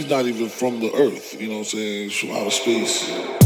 he's not even from the earth, you know what I'm saying? He's from outer space.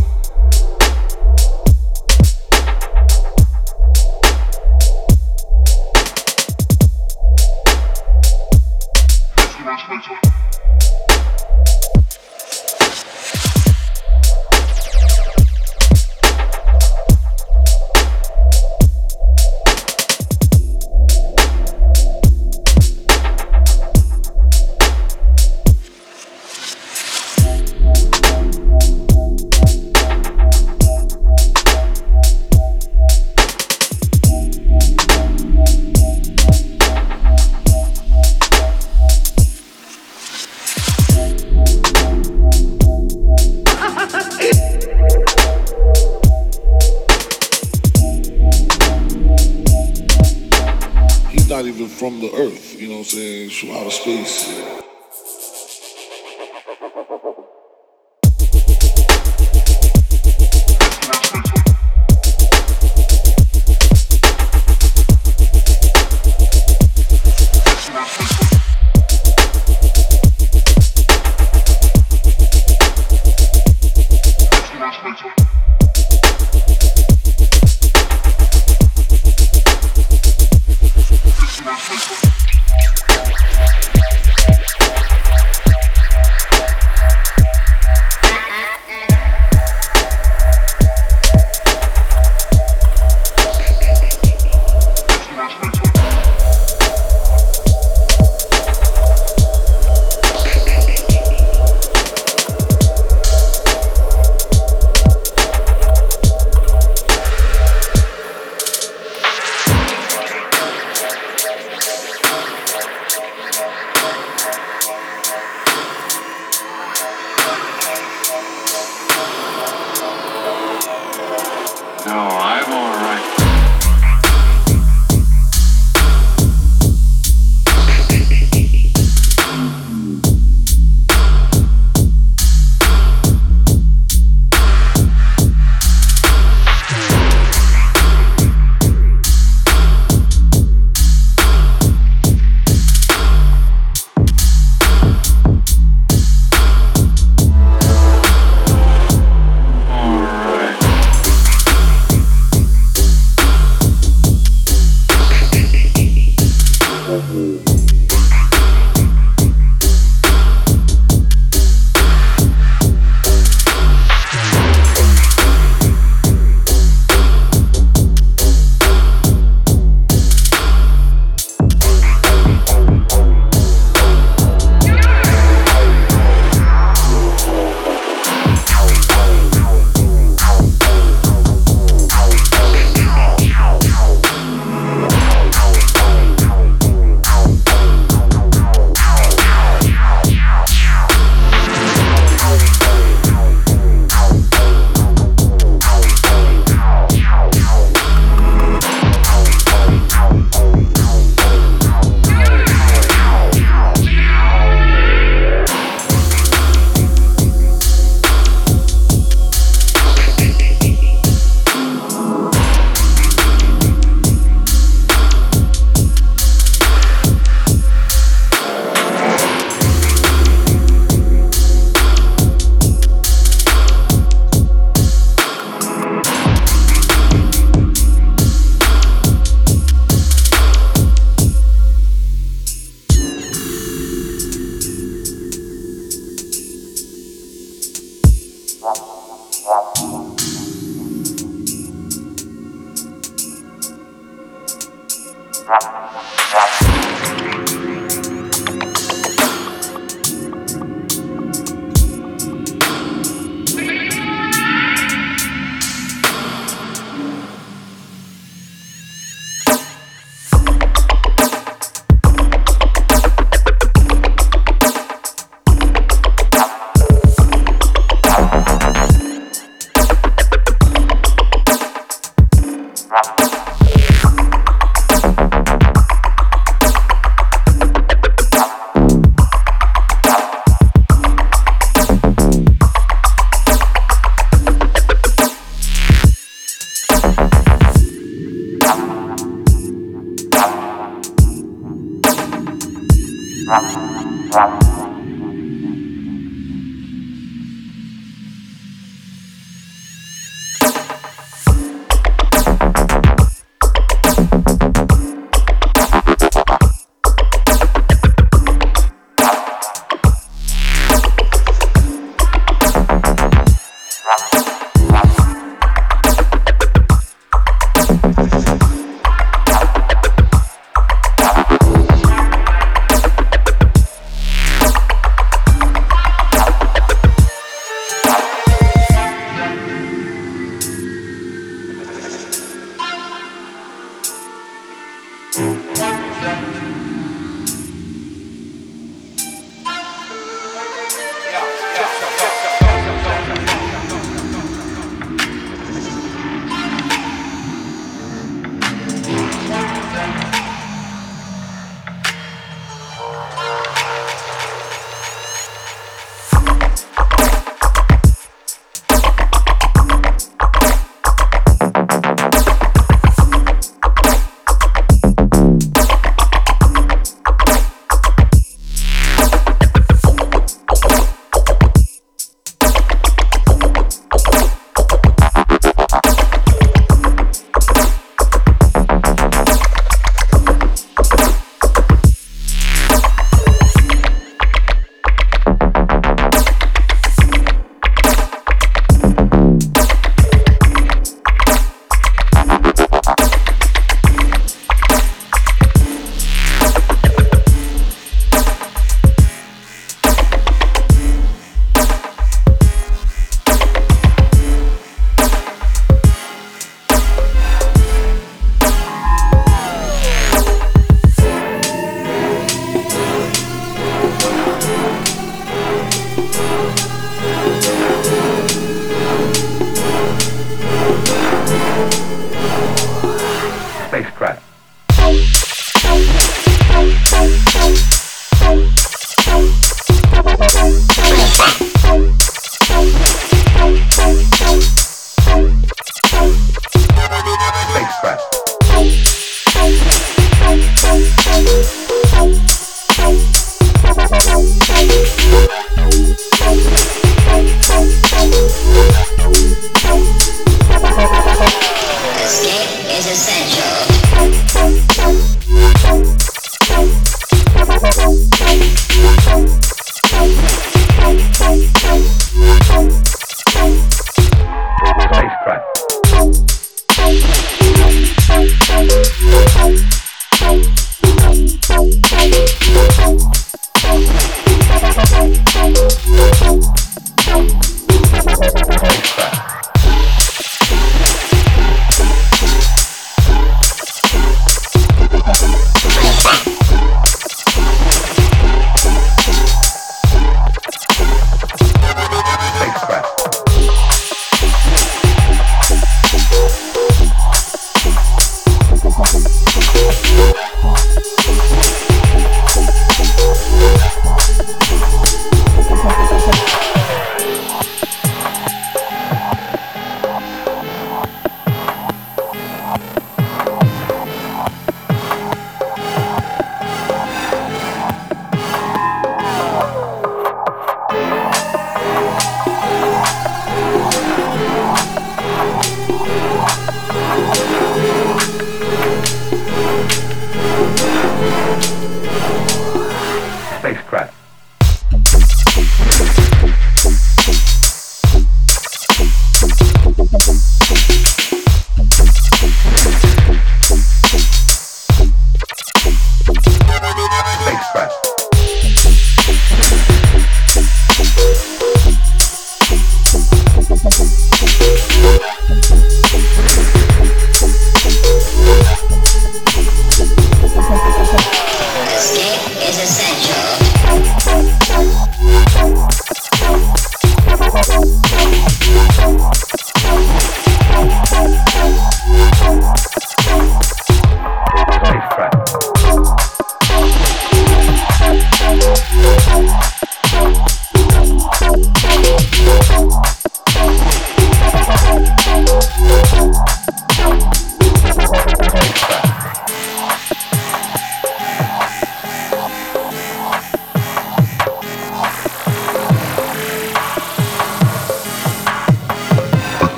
Thank you.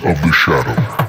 Of the shadow.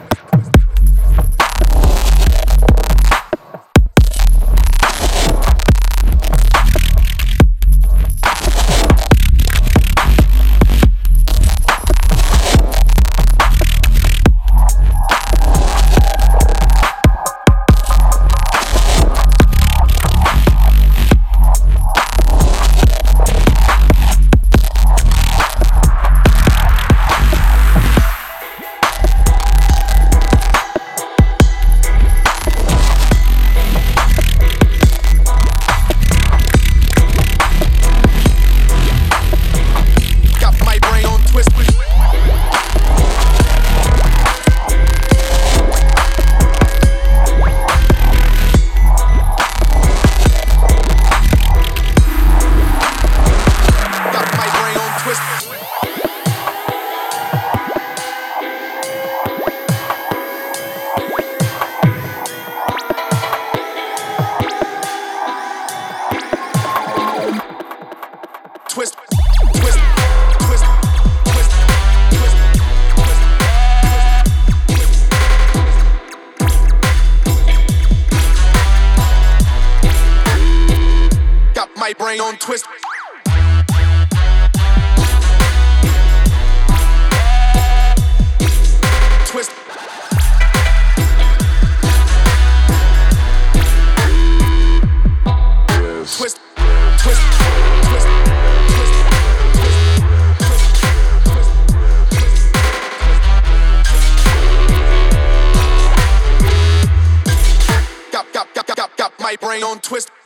twist.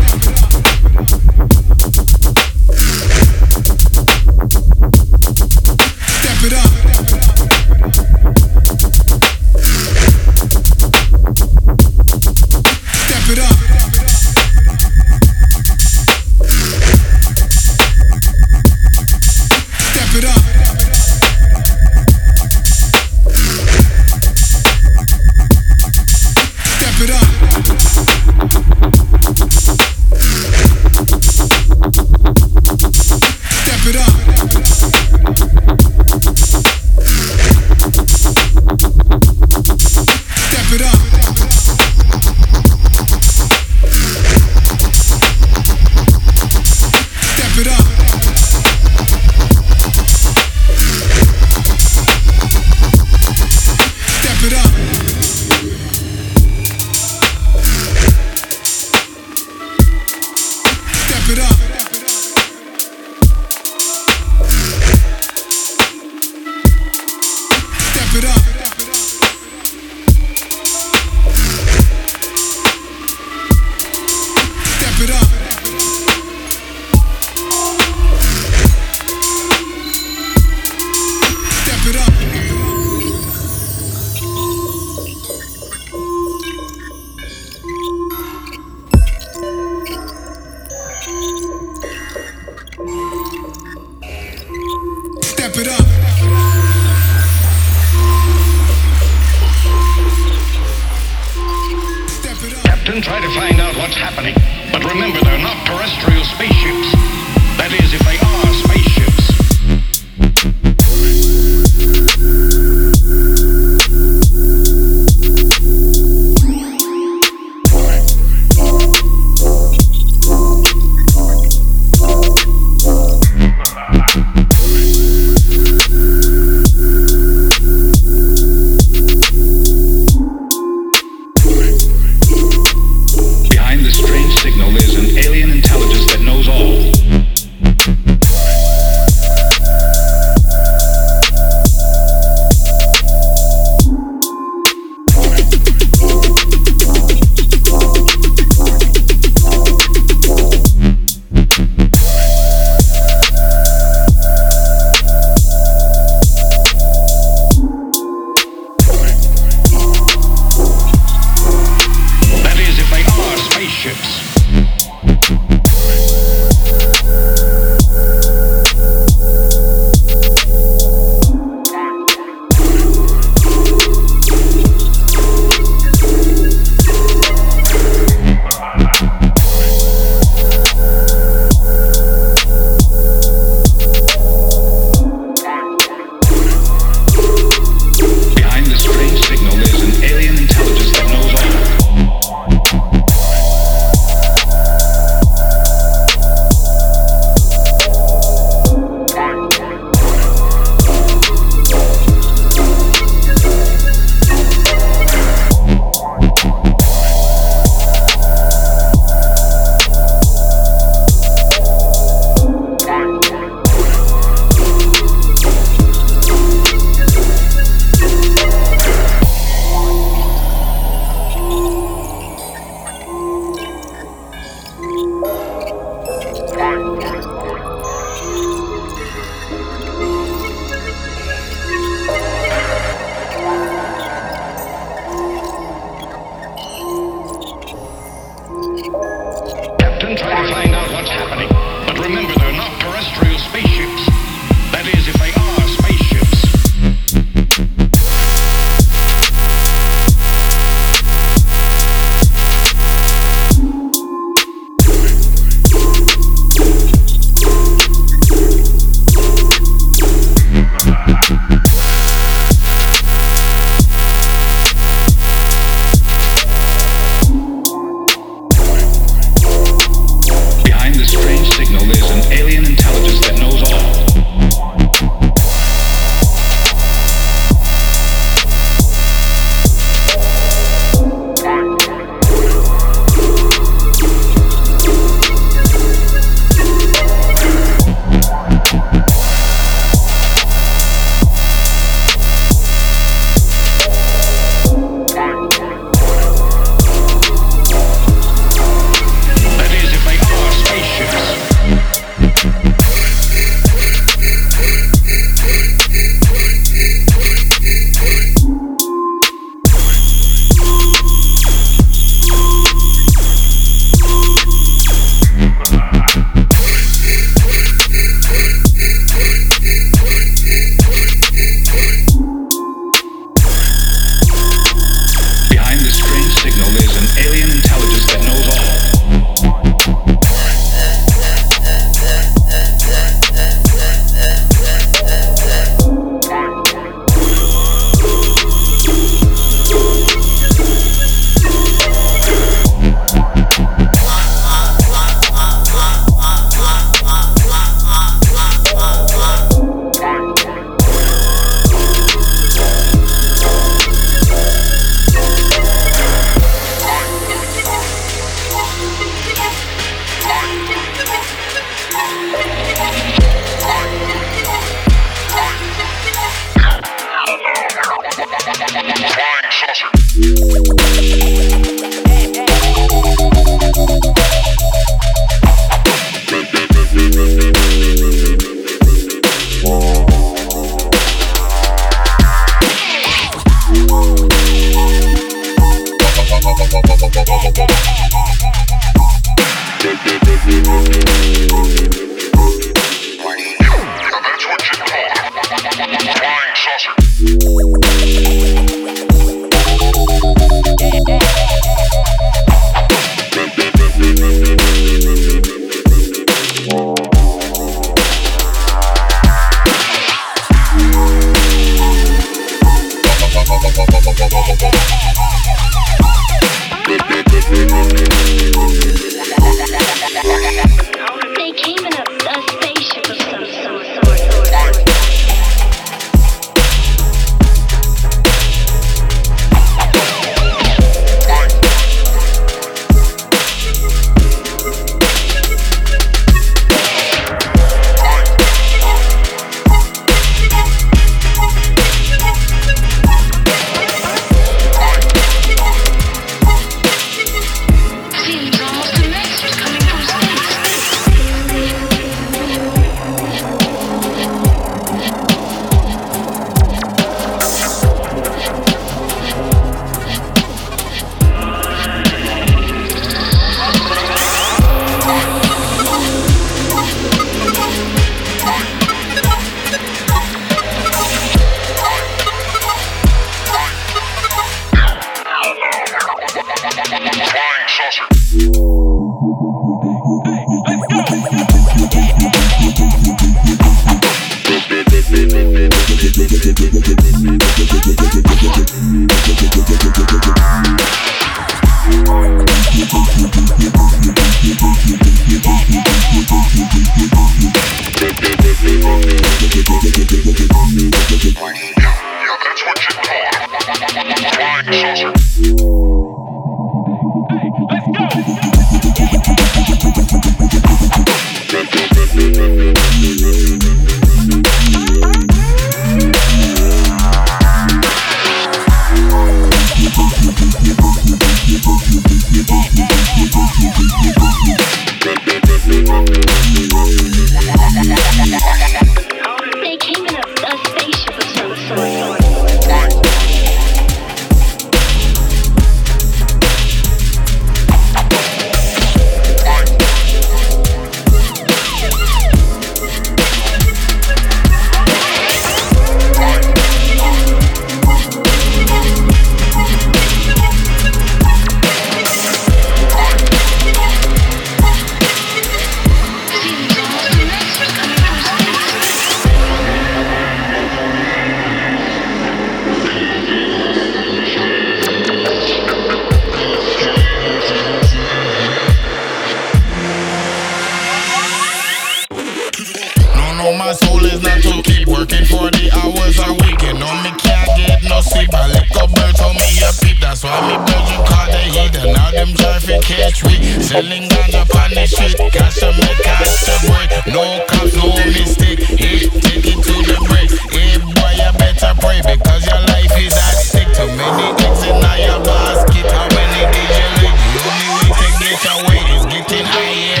Get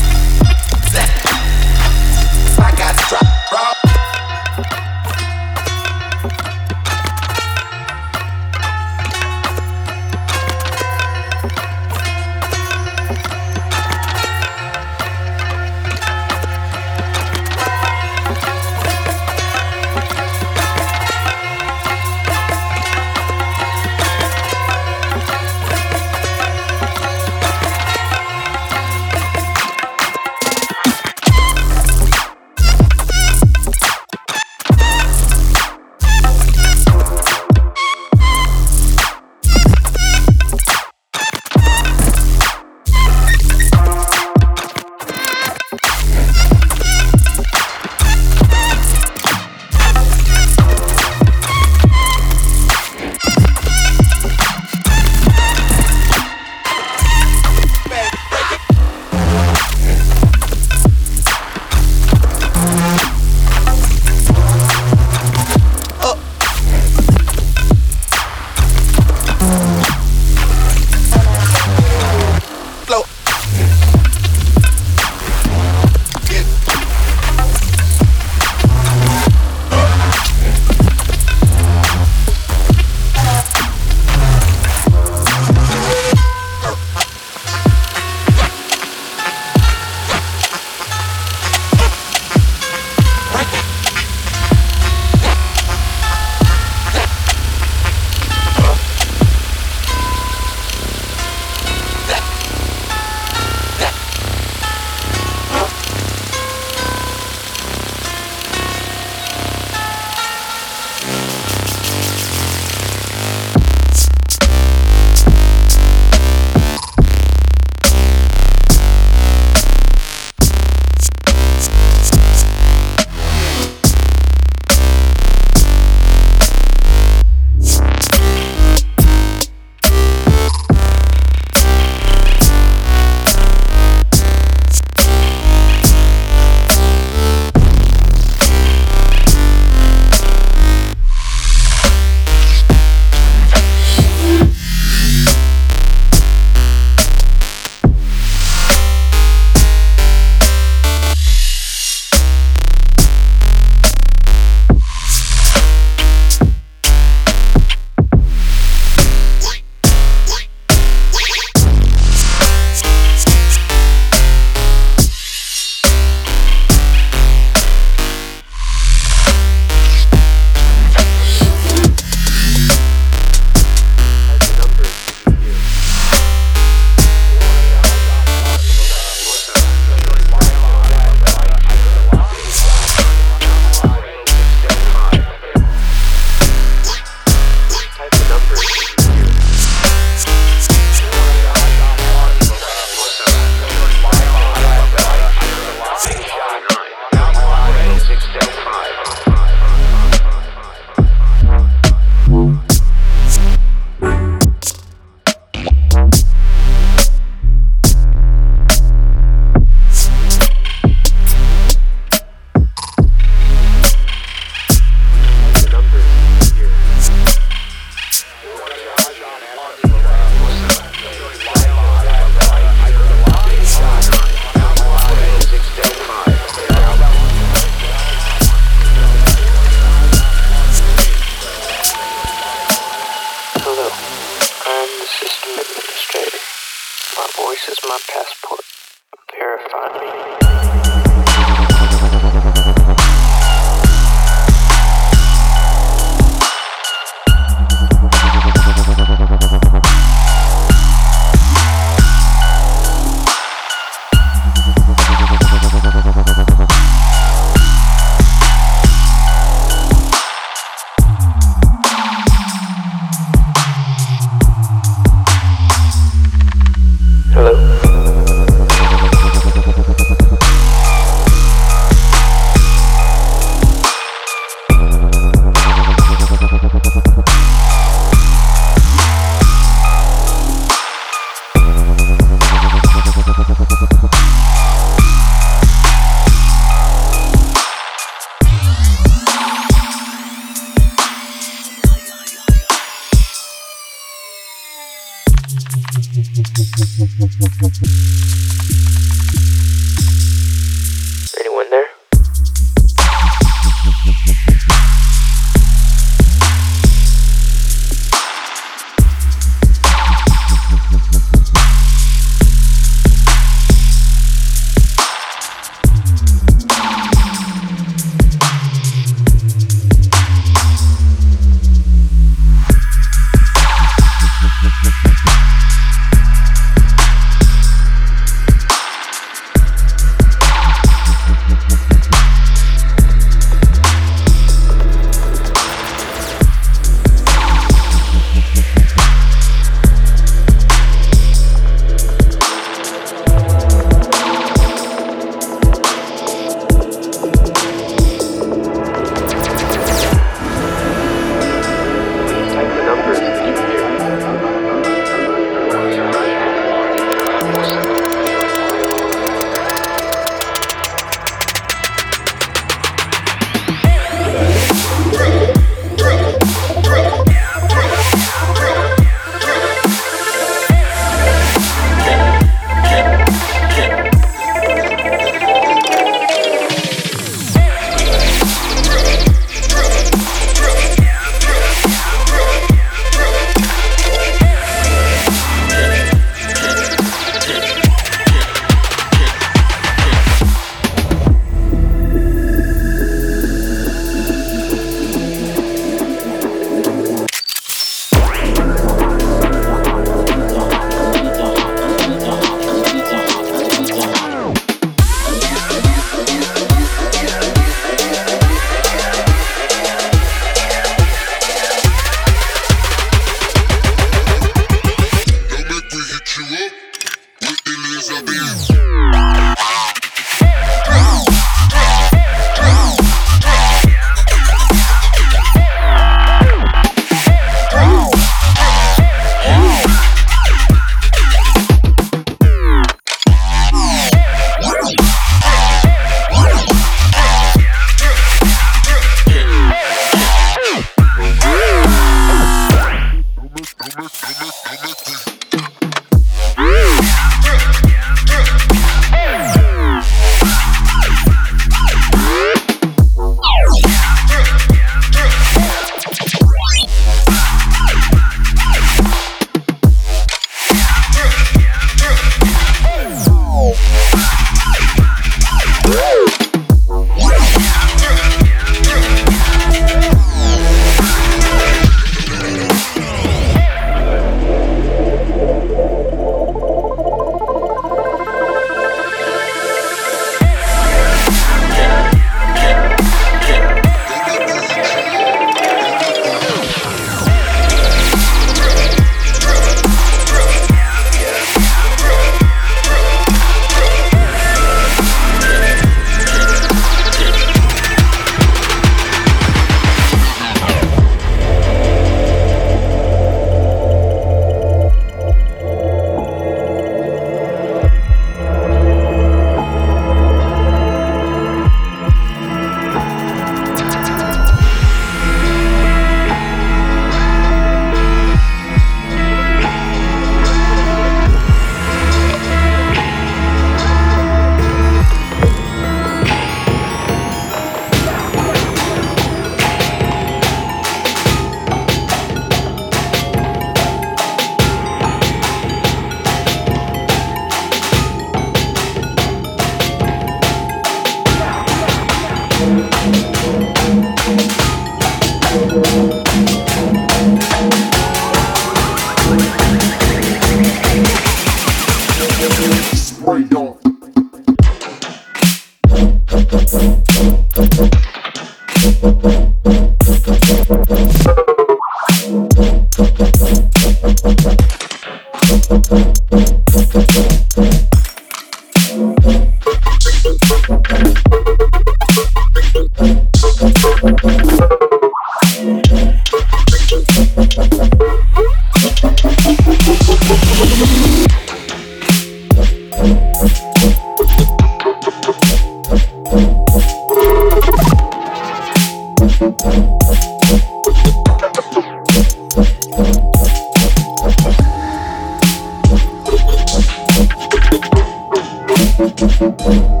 Thank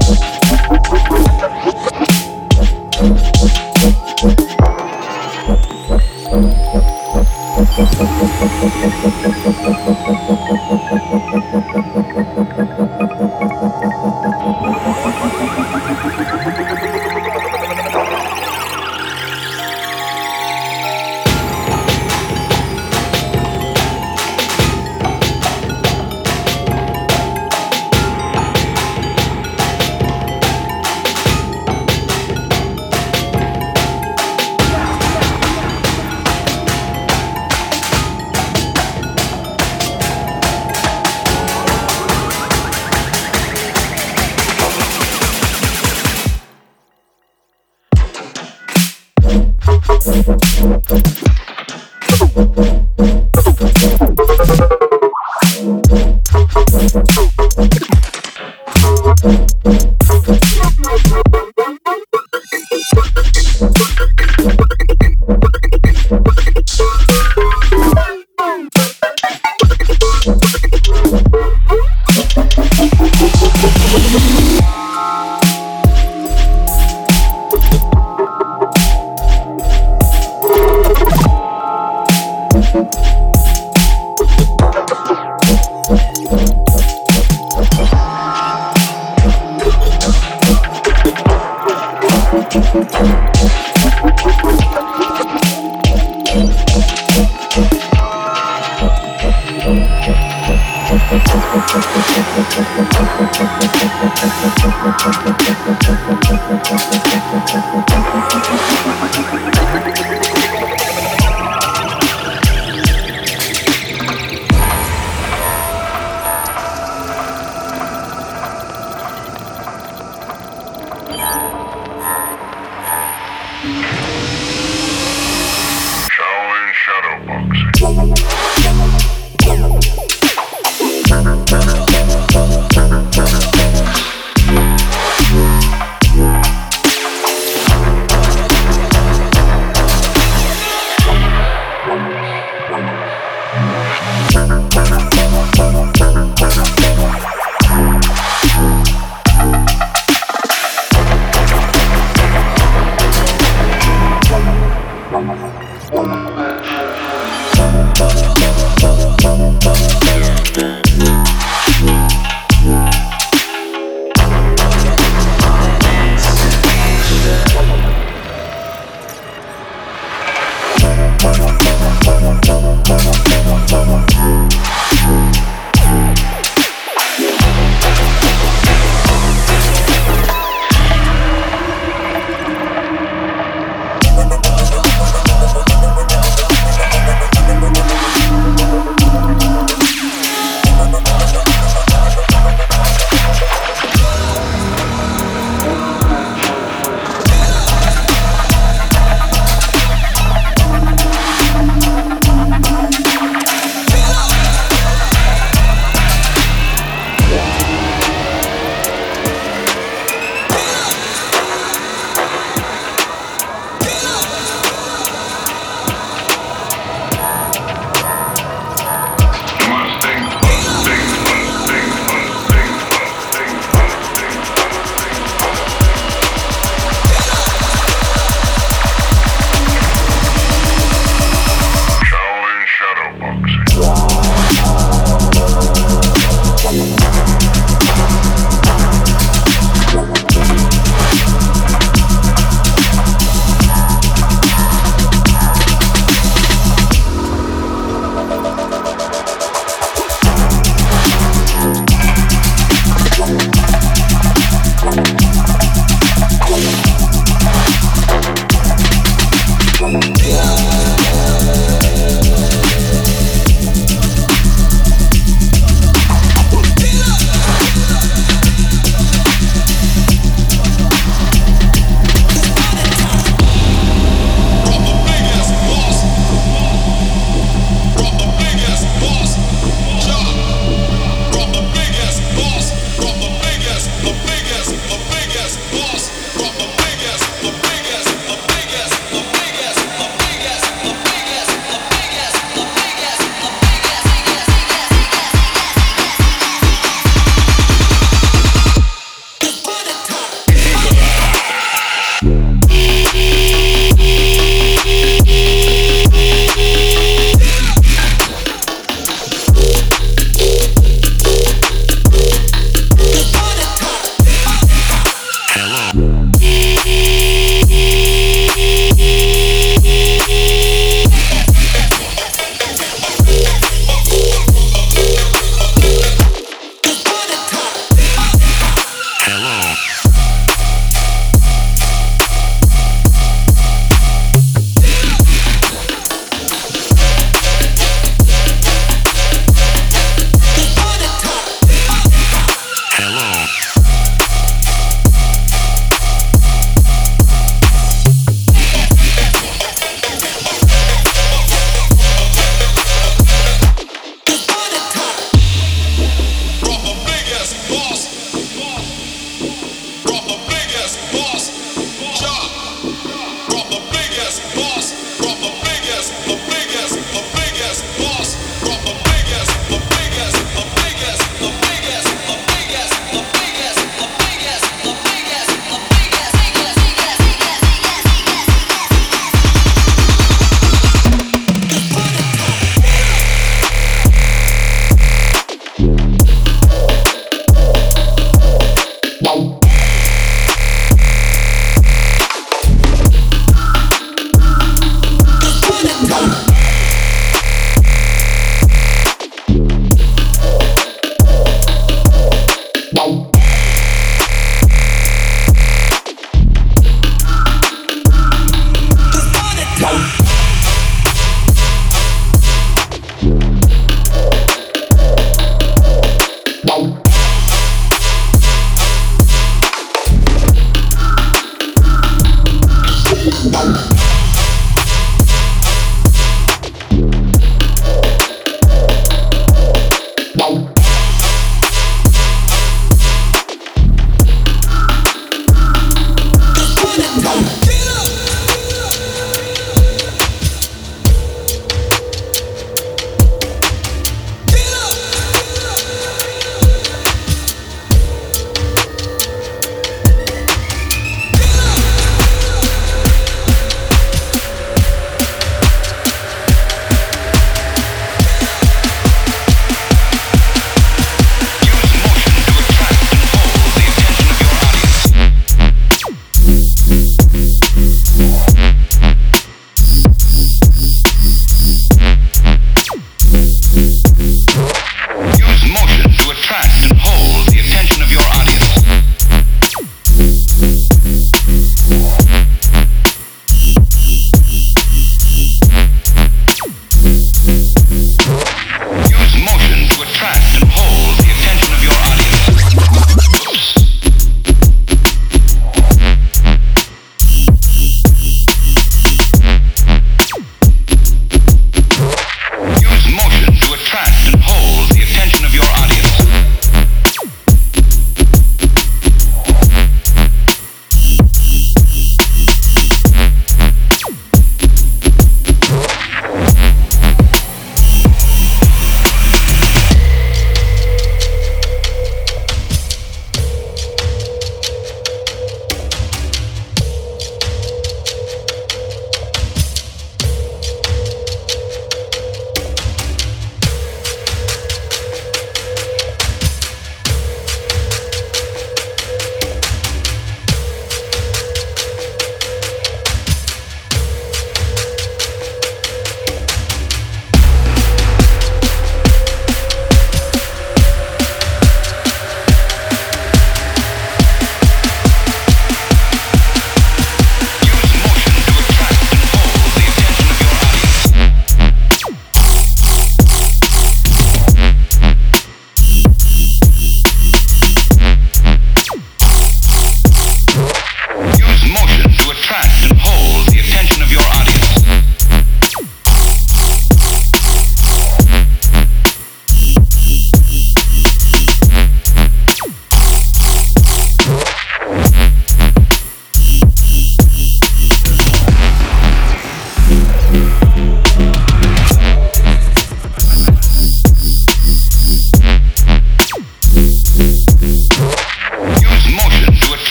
you.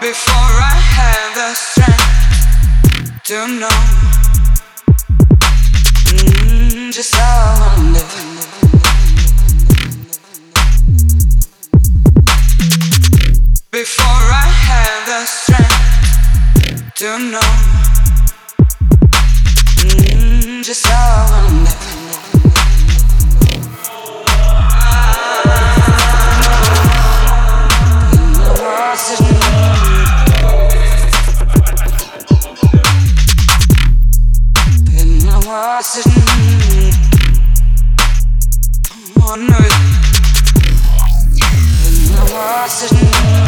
Before I have the strength to know mm, just how I. Before I have the strength to know mm, just how are mm-hmm. sitting on earth, and now sitting.